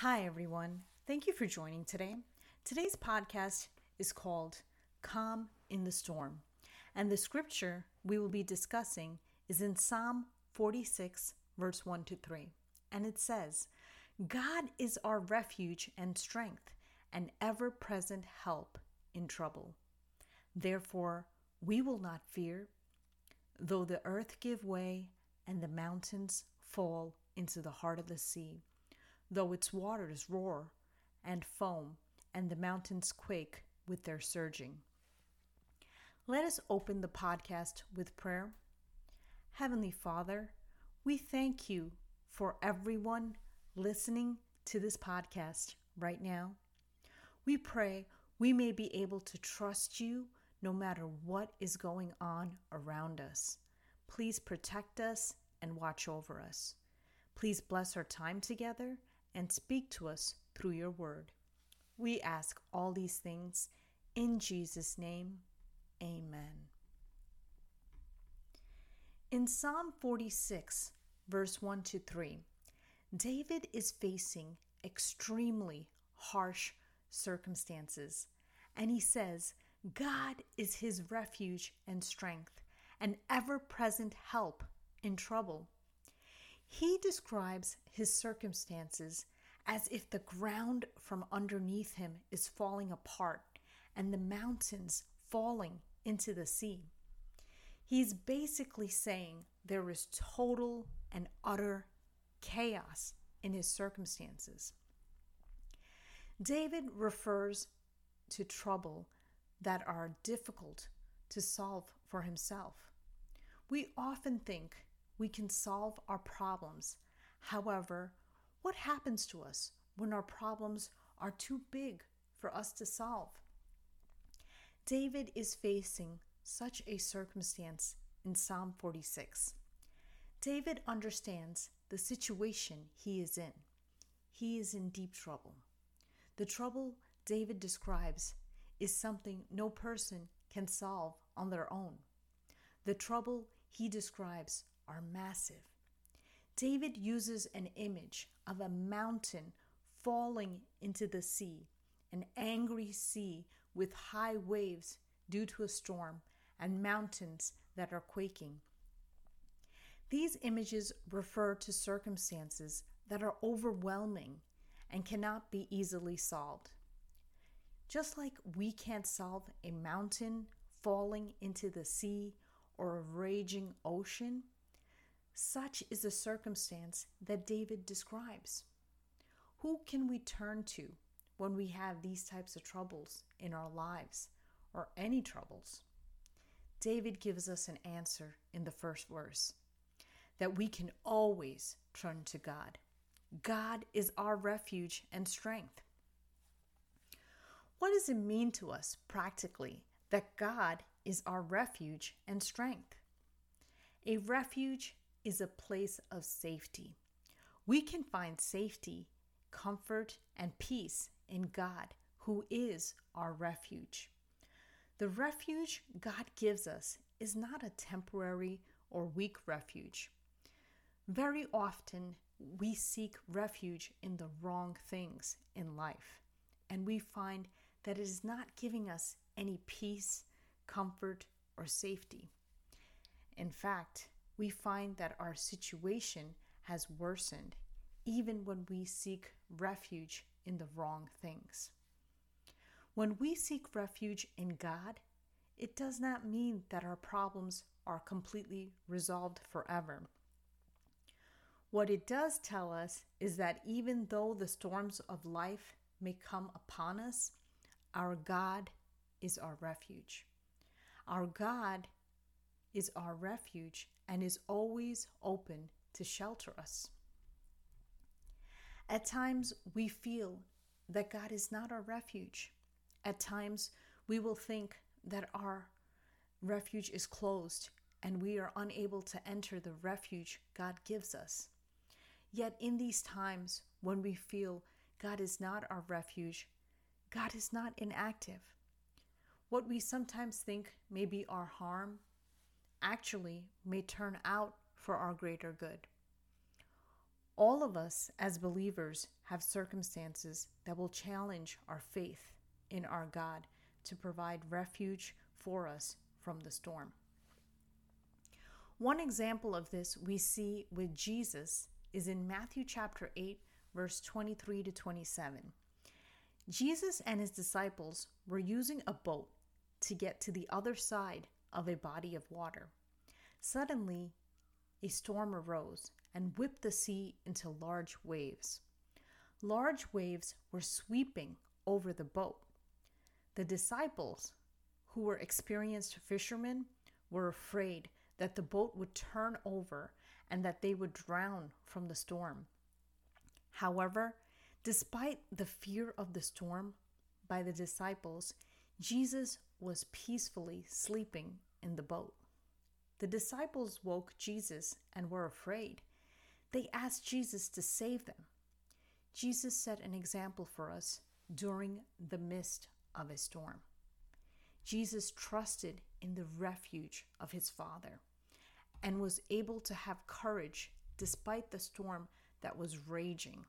Hi, everyone. Thank you for joining today. Today's podcast is called Calm in the Storm, and the scripture we will be discussing is in Psalm 46, verse 1 to 3. And it says, God is our refuge and strength, an ever present help in trouble. Therefore, we will not fear, though the earth give way and the mountains fall into the heart of the sea, though its waters roar and foam, and the mountains quake with their surging. Let us open the podcast with prayer. Heavenly Father, we thank you for everyone listening to this podcast right now. We pray we may be able to trust you no matter what is going on around us. Please protect us and watch over us. Please bless our time together and speak to us through your word. We ask all these things in Jesus' name. Amen. In Psalm 46, verse 1 to 3, David is facing extremely harsh circumstances, and he says, God is his refuge and strength, an ever present help in trouble. He describes his circumstances as if the ground from underneath him is falling apart and the mountains falling into the sea. He's basically saying there is total and utter chaos in his circumstances. David refers to trouble that are difficult to solve for himself. We often think we can solve our problems. However, what happens to us when our problems are too big for us to solve? David is facing such a circumstance in Psalm 46. David understands the situation he is in. He is in deep trouble. The trouble David describes is something no person can solve on their own. The trouble he describes are massive. David uses an image of a mountain falling into the sea, an angry sea with high waves due to a storm and mountains that are quaking. These images refer to circumstances that are overwhelming and cannot be easily solved. Just like we can't solve a mountain falling into the sea or a raging ocean, such is the circumstance that David describes. Who can we turn to when we have these types of troubles in our lives or any troubles? David gives us an answer in the first verse that we can always turn to God. God is our refuge and strength. What does it mean to us practically that God is our refuge and strength? A refuge is a place of safety. We can find safety, comfort, and peace in God, who is our refuge. The refuge God gives us is not a temporary or weak refuge. Very often, we seek refuge in the wrong things in life, and we find that it is not giving us any peace, comfort, or safety. In fact, we find that our situation has worsened even when we seek refuge in the wrong things. When we seek refuge in God, it does not mean that our problems are completely resolved forever. What it does tell us is that even though the storms of life may come upon us, our God is our refuge. Our God is our refuge and is always open to shelter us. At times, we feel that God is not our refuge. At times, we will think that our refuge is closed and we are unable to enter the refuge God gives us. Yet, in these times when we feel God is not our refuge, God is not inactive. What we sometimes think may be our harm actually may turn out for our greater good. All of us as believers have circumstances that will challenge our faith in our God to provide refuge for us from the storm. One example of this we see with Jesus is in Matthew chapter 8, verse 23 to 27. Jesus and his disciples were using a boat to get to the other side of a body of water. Suddenly, a storm arose and whipped the sea into large waves. Large waves were sweeping over the boat. The disciples, who were experienced fishermen, were afraid that the boat would turn over and that they would drown from the storm. However, despite the fear of the storm by the disciples, Jesus was peacefully sleeping in the boat. The disciples woke Jesus and were afraid. They asked Jesus to save them. Jesus set an example for us during the midst of a storm. Jesus trusted in the refuge of his Father and was able to have courage despite the storm that was raging.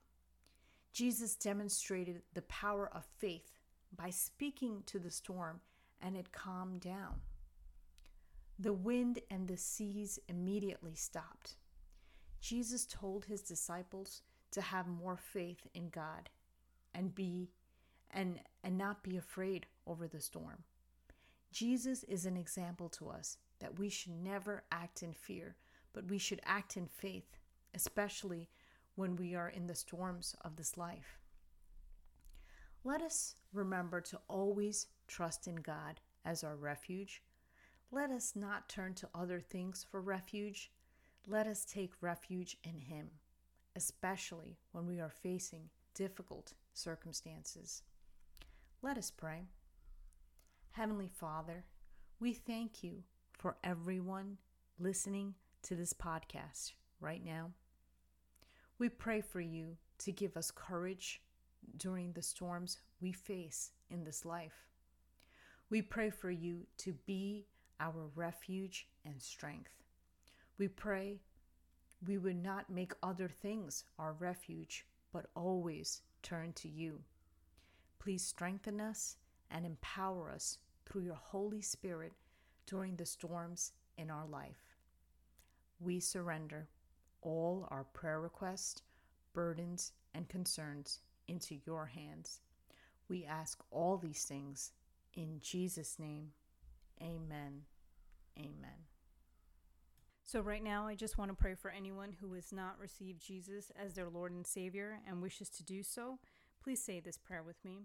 Jesus demonstrated the power of faith by speaking to the storm and it calmed down. The wind and the seas immediately stopped. Jesus told his disciples to have more faith in God and be and and not be afraid over the storm. Jesus is an example to us that we should never act in fear, but we should act in faith, especially when we are in the storms of this life. Let us remember to always trust in God as our refuge. Let us not turn to other things for refuge. Let us take refuge in Him, especially when we are facing difficult circumstances. Let us pray. Heavenly Father, we thank you for everyone listening to this podcast right now. We pray for you to give us courage during the storms we face in this life. We pray for you to be our refuge and strength. We pray we would not make other things our refuge, but always turn to you. Please strengthen us and empower us through your Holy Spirit during the storms in our life. We surrender all our prayer requests, burdens, and concerns into your hands. We ask all these things in Jesus' name. Amen. Amen. So, right now, I just want to pray for anyone who has not received Jesus as their Lord and Savior and wishes to do so. Please say this prayer with me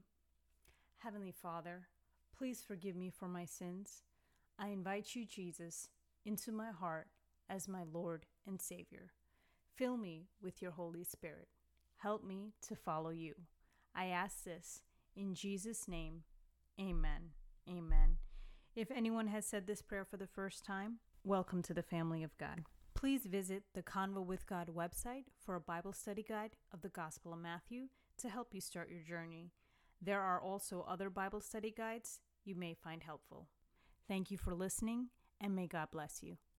Heavenly Father, please forgive me for my sins. I invite you, Jesus, into my heart as my Lord and Savior. Fill me with your Holy Spirit. Help me to follow you. I ask this in Jesus' name. Amen. Amen. If anyone has said this prayer for the first time, welcome to the family of God. Please visit the Convo with God website for a Bible study guide of the Gospel of Matthew to help you start your journey. There are also other Bible study guides you may find helpful. Thank you for listening, and may God bless you.